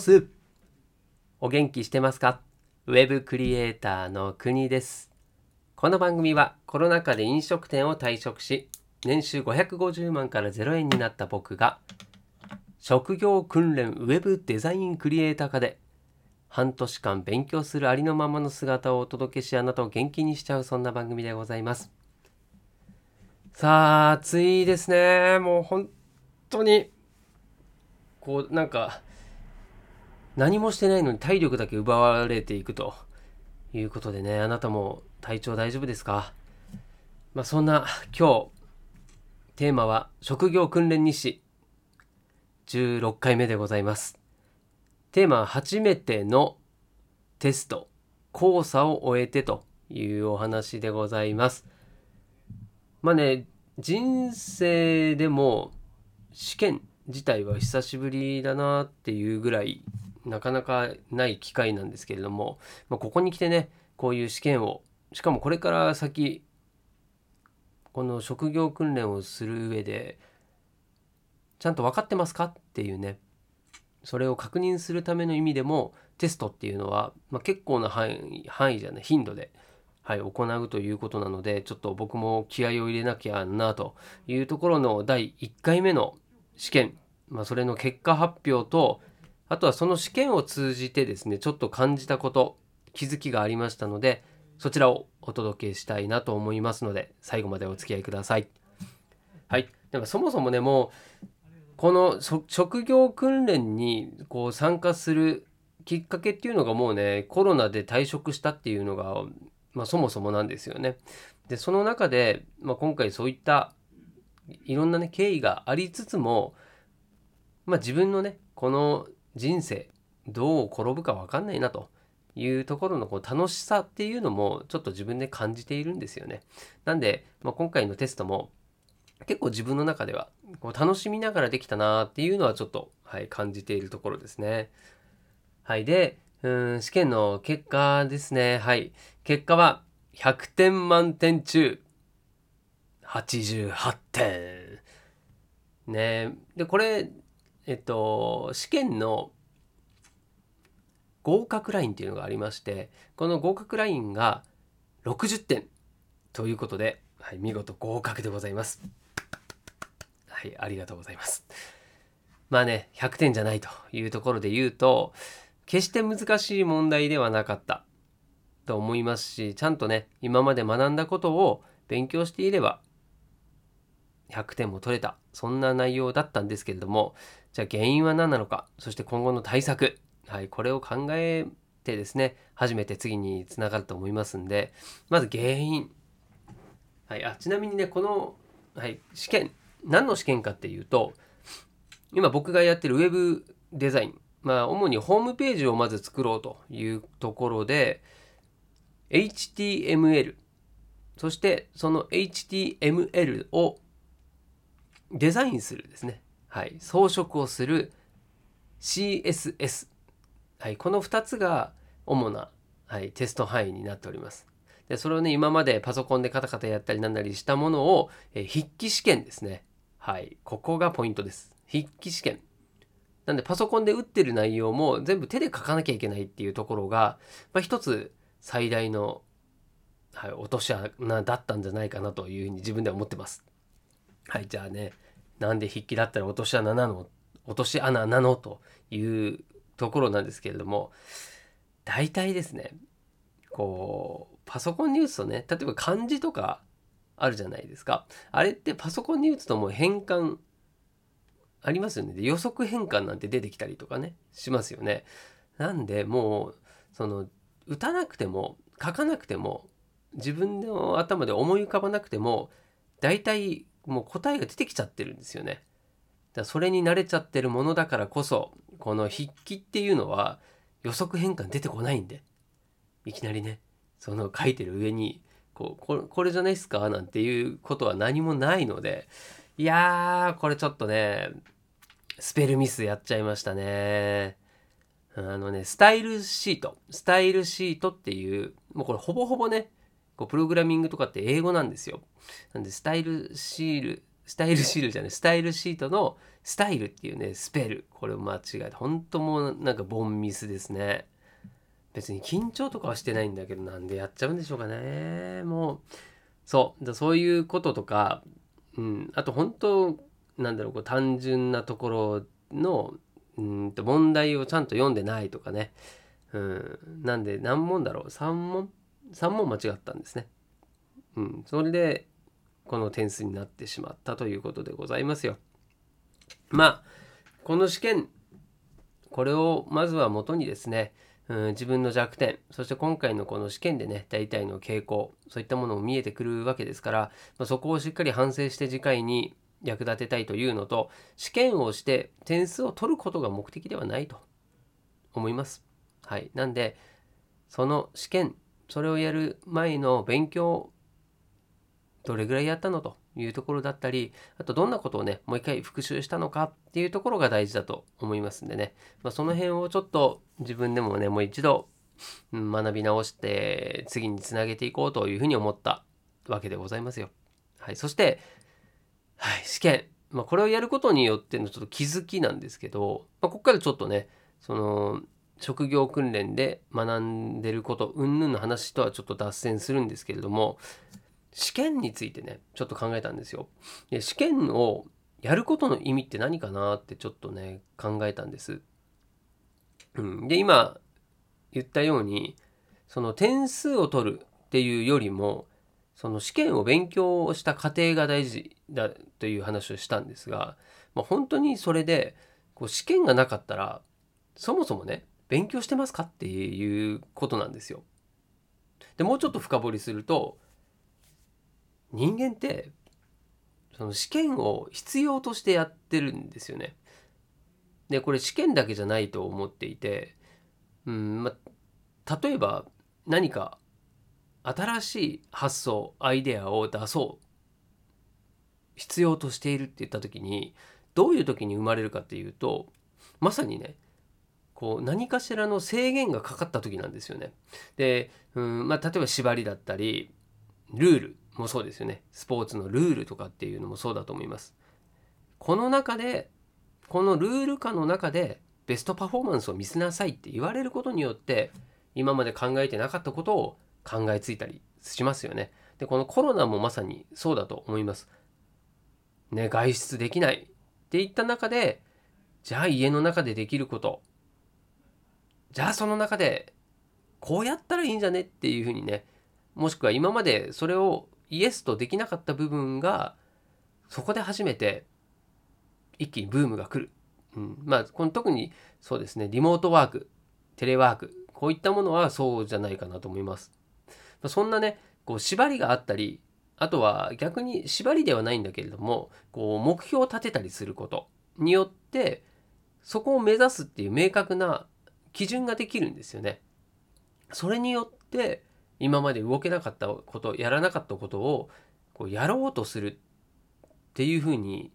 す。お元気してますか？ウェブクリエイターの国です。この番組はコロナ禍で飲食店を退職し年収550万から0円になった僕が職業訓練ウェブデザインクリエイター科で半年間勉強するありのままの姿をお届けしあなたを元気にしちゃうそんな番組でございます。さあ暑いですね。もう本当にこうなんか何もしてないのに体力だけ奪われていくということでねあなたも体調大丈夫ですか？まあそんな今日テーマは職業訓練日誌。16回目でございます。テーマは初めてのテスト。交差を終えてというお話でございます。まあね人生でも試験自体は久しぶりだなっていうぐらいなかなかない機会なんですけれども、まあ、ここに来てねこういう試験をしかもこれから先この職業訓練をする上でちゃんと分かってますかっていうねそれを確認するための意味でもテストっていうのは、まあ、結構な範囲範囲じゃない頻度で、はい、行うということなのでちょっと僕も気合を入れなきゃなというところの第1回目の試験、まあ、それの結果発表とあとはその試験を通じてですねちょっと感じたこと気づきがありましたのでそちらをお届けしたいなと思いますので最後までお付き合いください。はい、でもそもそもねもうこの職業訓練にこう参加するきっかけっていうのがもうねコロナで退職したっていうのが、まあ、そもそもなんですよね。でその中で、まあ、今回そういったいろんなね経緯がありつつも、まあ、自分のねこの人生どう転ぶか分かんないなというところのこう楽しさっていうのもちょっと自分で感じているんですよね。なんで、まあ、今回のテストも結構自分の中ではこう楽しみながらできたなっていうのはちょっと、はい、感じているところですね。はい。で、うん試験の結果ですね。はい。結果は100点満点中88点。ねで、これ、えっと、試験の合格ラインっていうのがありましてこの合格ラインが60点ということで、はい、見事合格でございます。はいありがとうございます。まあね100点じゃないというところで言うと決して難しい問題ではなかったと思いますしちゃんとね今まで学んだことを勉強していれば100点も取れたそんな内容だったんですけれどもじゃあ原因は何なのかそして今後の対策はい、これを考えてですね初めて次につながると思いますんでまず原因、はい、あちなみにねこの、はい、試験何の試験かっていうと今僕がやってるウェブデザインまあ主にホームページをまず作ろうというところで HTML そしてその HTML をデザインするですね、はい、装飾をする CSS はい、この2つが主な、はい、テスト範囲になっております。でそれをね今までパソコンでカタカタやったりなんなりしたものを、え筆記試験ですね。はい、ここがポイントです。筆記試験。なんでパソコンで打ってる内容も全部手で書かなきゃいけないっていうところが、まあ、一つ最大の、はい、落とし穴だったんじゃないかなというふうに自分では思ってます。はい、じゃあね、なんで筆記だったら落とし穴なの？落とし穴なの？というところなんですけれども大体ですねこうパソコンに打つとね例えば漢字とかあるじゃないですか。あれってパソコンに打つともう変換ありますよね。で予測変換なんて出てきたりとかねしますよね。なんでもうその打たなくても書かなくても自分の頭で思い浮かばなくても大体もう答えが出てきちゃってるんですよね。だそれに慣れちゃってるものだからこそこの筆記っていうのは予測変換出てこないんでいきなりねその書いてる上にこうこれじゃないっすか？なんていうことは何もないのでいやーこれちょっとねスペルミスやっちゃいましたね。あのねスタイルシートスタイルシートっていうもうこれほぼほぼねこうプログラミングとかって英語なんですよ。なんでスタイルシールスタイルシールじゃないスタイルシートのスタイルっていうねスペル。これを間違えて。本当もうなんかボンミスですね。別に緊張とかはしてないんだけどなんでやっちゃうんでしょうかね。もうそう。そういうこととか、うん、あと本当なんだろうこう単純なところのうんと問題をちゃんと読んでないとかね、うん、なんで何問だろう？3問？3問間違ったんですね。うん、それでこの点数になってしまったということでございますよ。まあこの試験これをまずは元にですね、うん、自分の弱点そして今回のこの試験でね大体の傾向そういったものも見えてくるわけですから、まあ、そこをしっかり反省して次回に役立てたいというのと試験をして点数を取ることが目的ではないと思います。はい、なんでその試験それをやる前の勉強どれぐらいやったのというところだったりあとどんなことをねもう一回復習したのかっていうところが大事だと思いますんでね、まあ、その辺をちょっと自分でもねもう一度学び直して次につなげていこうというふうに思ったわけでございますよ。はい、そしてはい、試験。まあ、これをやることによってのちょっと気づきなんですけど、まあ、ここからちょっとね、その、職業訓練で学んでること、うんぬんの話とはちょっと脱線するんですけれども、試験についてね、ちょっと考えたんですよ。で試験をやることの意味って何かなってちょっとね、考えたんです。うん、で、今言ったように、その点数を取るっていうよりも、その試験を勉強した過程が大事だという話をしたんですが、まあ、本当にそれでこう試験がなかったらそもそもね勉強してますかっていうことなんですよ。でもうちょっと深掘りすると人間ってその試験を必要としてやってるんですよね。でこれ試験だけじゃないと思っていて、うんま、例えば何か新しい発想アイデアを出そう必要としているって言った時にどういう時に生まれるかっていうとまさにねこう何かしらの制限がかかった時なんですよね。で、うんまあ、例えば縛りだったりルールもそうですよねスポーツのルールとかっていうのもそうだと思います。この中でこのルール下の中でベストパフォーマンスを見せなさいって言われることによって今まで考えてなかったことを考えついたりしますよね。でこのコロナもまさにそうだと思います。ね外出できないっていった中でじゃあ家の中でできることじゃあその中でこうやったらいいんじゃねっていうふうにねもしくは今までそれをイエスとできなかった部分がそこで初めて一気にブームが来る。うん、まあこの特にそうですねリモートワークテレワークこういったものはそうじゃないかなと思います。そんなねこう縛りがあったりあとは逆に縛りではないんだけれどもこう目標を立てたりすることによってそこを目指すっていう明確な基準ができるんですよね。それによって今まで動けなかったことやらなかったことをこうやろうとするっていうふうに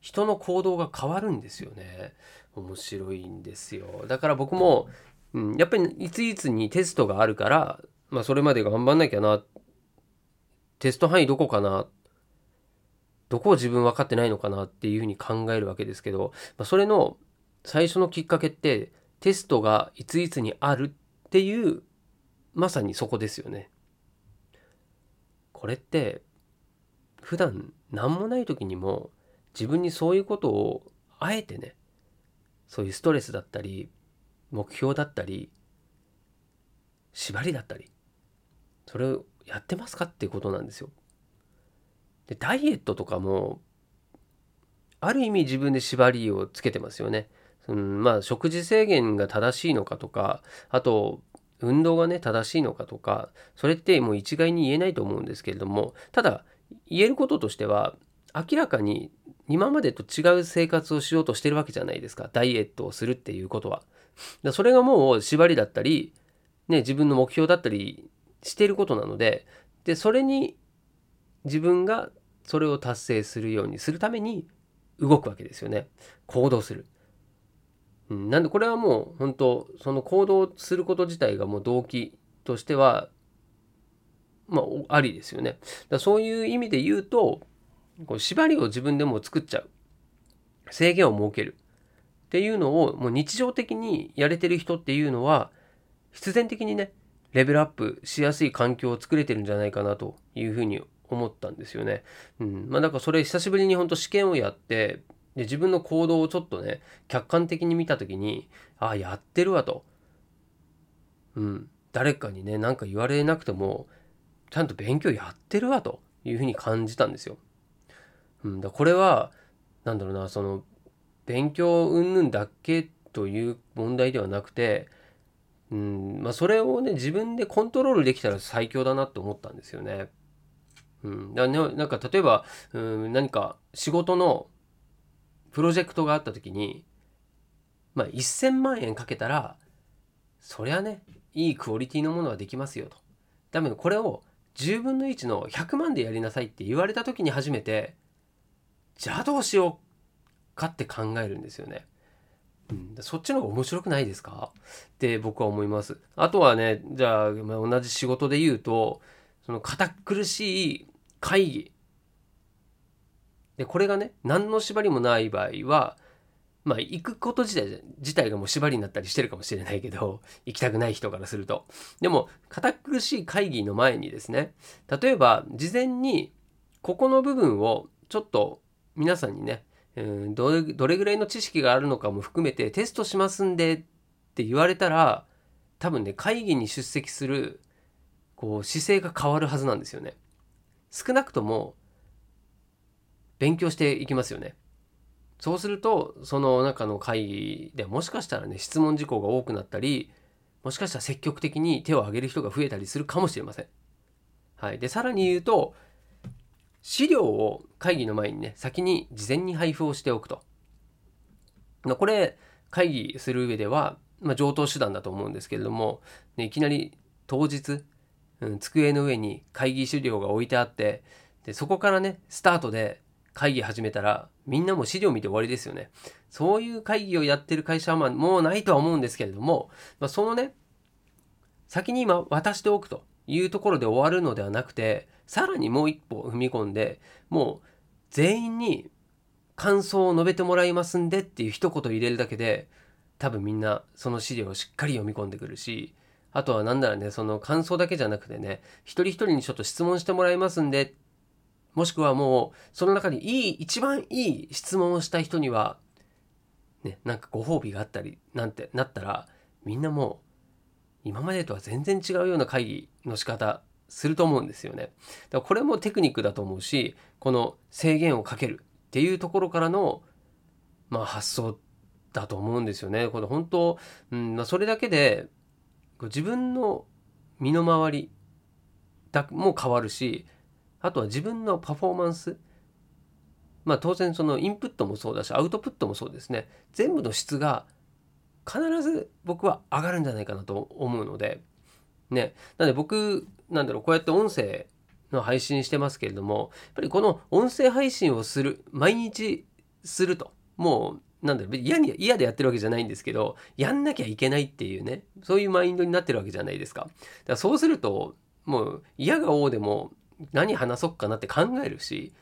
人の行動が変わるんですよね。面白いんですよ。だから僕も、うん、やっぱりいついつにテストがあるからまあそれまで頑張んなきゃな。テスト範囲どこかな。どこを自分分かってないのかなっていうふうに考えるわけですけど、まあ、それの最初のきっかけってテストがいついつにあるっていうまさにそこですよね。これって普段何もない時にも自分にそういうことをあえてねそういうストレスだったり目標だったり縛りだったりそれをやってますかっていうことなんですよ。でダイエットとかもある意味自分で縛りをつけてますよね。うん、まあ食事制限が正しいのかとかあと運動がね正しいのかとかそれってもう一概に言えないと思うんですけれどもただ言えることとしては明らかに今までと違う生活をしようとしてるわけじゃないですか。ダイエットをするっていうことは。それがもう縛りだったり、ね、自分の目標だったりしてることなのででそれに自分がそれを達成するようにするために動くわけですよね。行動する、うん、なんでこれはもう本当その行動すること自体がもう動機としてはまあありですよねだそういう意味で言うとこう縛りを自分でも作っちゃう制限を設けるっていうのをもう日常的にやれてる人っていうのは必然的にねレベルアップしやすい環境を作れてるんじゃないかなというふうに思ったんですよね。うん。まあだからそれ久しぶりに本当試験をやってで自分の行動をちょっとね客観的に見た時にああやってるわと。うん。誰かにね何か言われなくてもちゃんと勉強やってるわというふうに感じたんですよ。うん、だこれは何だろうなその勉強云々だけという問題ではなくて、うんまあ、それをね自分でコントロールできたら最強だなって思ったんですよね。うん、だねなんか例えば、うん、何か仕事のプロジェクトがあった時に、まあ、1,000万円かけたらそりゃねいいクオリティのものはできますよと。だめこれを10分の1の100万でやりなさいって言われた時に初めてじゃあどうしようかって考えるんですよね。うん、そっちの方が面白くないですか？って僕は思います。あとはねじゃあ、まあ、同じ仕事で言うとその堅苦しい会議でこれがね何の縛りもない場合はまあ行くこと自体自体がもう縛りになったりしてるかもしれないけど 行きたくない人からすると。でも堅苦しい会議の前にですね例えば事前にここの部分をちょっと皆さんにね、うん、どれどれぐらいの知識があるのかも含めてテストしますんでって言われたら多分ね会議に出席するこう姿勢が変わるはずなんですよね。少なくとも勉強していきますよねそうするとその中の会議でもしかしたらね質問事項が多くなったりもしかしたら積極的に手を挙げる人が増えたりするかもしれません。はい、でさらに言うと資料を会議の前にね先に事前に配布をしておくと。これ会議する上では、まあ、上等手段だと思うんですけれども、ね、いきなり当日、うん、机の上に会議資料が置いてあってでそこからねスタートで会議始めたらみんなも資料見て終わりですよね。そういう会議をやってる会社はまあもうないとは思うんですけれども、まあ、そのね先に今渡しておくというところで終わるのではなくてさらにもう一歩踏み込んでもう全員に感想を述べてもらいますんでっていう一言入れるだけで多分みんなその資料をしっかり読み込んでくるしあとは何ならねその感想だけじゃなくてね一人一人にちょっと質問してもらいますんでっもしくはもうその中にいい一番いい質問をした人にはねなんかご褒美があったりなんてなったらみんなもう今までとは全然違うような会議の仕方すると思うんですよね。だからこれもテクニックだと思うしこの制限をかけるっていうところからの、まあ、発想だと思うんですよね。これ本当、うんまあ、それだけで自分の身の回りだも変わるしあとは自分のパフォーマンス。まあ当然そのインプットもそうだしアウトプットもそうですね。全部の質が必ず僕は上がるんじゃないかなと思うので。ね。なので僕なんだろうこうやって音声の配信してますけれどもやっぱりこの音声配信をする毎日するともうなんだろう嫌に嫌でやってるわけじゃないんですけどやんなきゃいけないっていうねそういうマインドになってるわけじゃないですか。だからそうするともう嫌が王でも何話そうかなって考えるし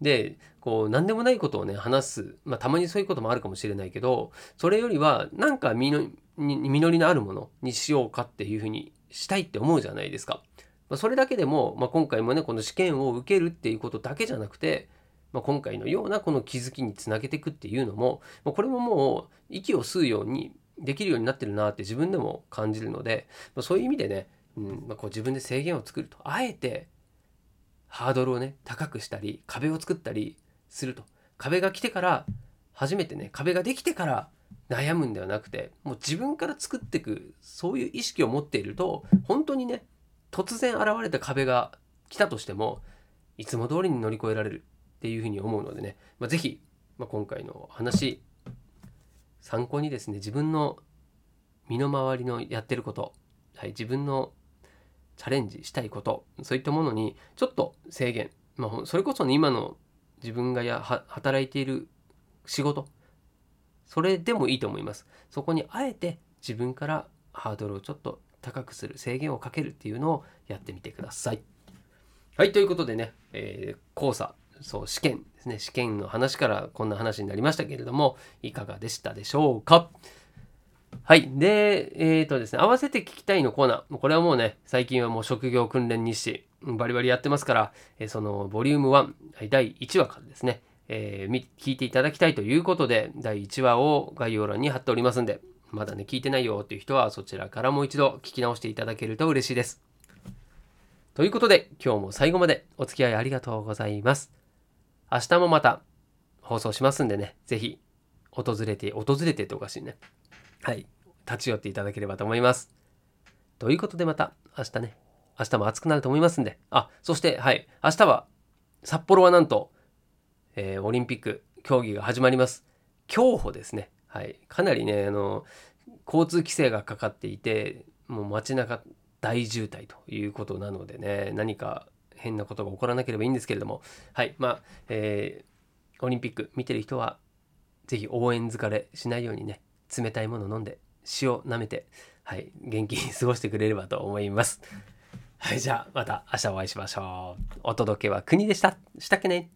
でこう何でもないことをね話す、まあ、たまにそういうこともあるかもしれないけどそれよりはなんか実りのあるものにしようかっていうふうにしたいって思うじゃないですか。まあ、それだけでも、まあ、今回もねこの試験を受けるっていうことだけじゃなくて、まあ、今回のようなこの気づきにつなげていくっていうのも、まあ、これももう息を吸うようにできるようになってるなって自分でも感じるので、まあ、そういう意味でね、うんまあ、こう自分で制限を作るとあえてハードルをね高くしたり壁を作ったりすると。壁が来てから初めてね壁ができてから悩むんではなくてもう自分から作っていくそういう意識を持っていると本当にね突然現れた壁が来たとしてもいつも通りに乗り越えられるっていうふうに思うのでね、ま、是非、まあ、今回の話参考にですね自分の身の回りのやってること、はい、自分のチャレンジしたいことそういったものにちょっと制限、まあ、それこそ、ね、今の自分がや働いている仕事。それでもいいと思います。そこにあえて自分からハードルをちょっと高くする制限をかけるっていうのをやってみてください。はいということでね、えー、講座そう試験ですね。試験の話からこんな話になりましたけれどもいかがでしたでしょうか？はい。でえっ、ー、とですね合わせて聞きたいのコーナー。これはもうね最近はもう職業訓練日誌バリバリやってますから、えそのボリューム1第1話からですね、えー、聞いていただきたいということで第1話を概要欄に貼っておりますんでまだね聞いてないよっていう人はそちらからもう一度聞き直していただけると嬉しいです。ということで今日も最後までお付き合いありがとうございます。明日もまた放送しますんでね、ぜひ訪れて、訪れてっておかしいね。はい。立ち寄っていただければと思います。ということでまた明日ね、明日も暑くなると思いますんで、あ、そして、はい、明日は札幌はなんと、えー、オリンピック競技が始まります。競歩ですね。はい。かなりね、あの、交通規制がかかっていて、もう街中大渋滞ということなのでね、何か変なことが起こらなければいいんですけれども、はい、まあ、えー、オリンピック見てる人は、是非応援疲れしないようにね、冷たいもの飲んで、塩舐めて、はい、元気に過ごしてくれればと思います。はい、じゃあまた明日お会いしましょう。お届けは国でした。したっけね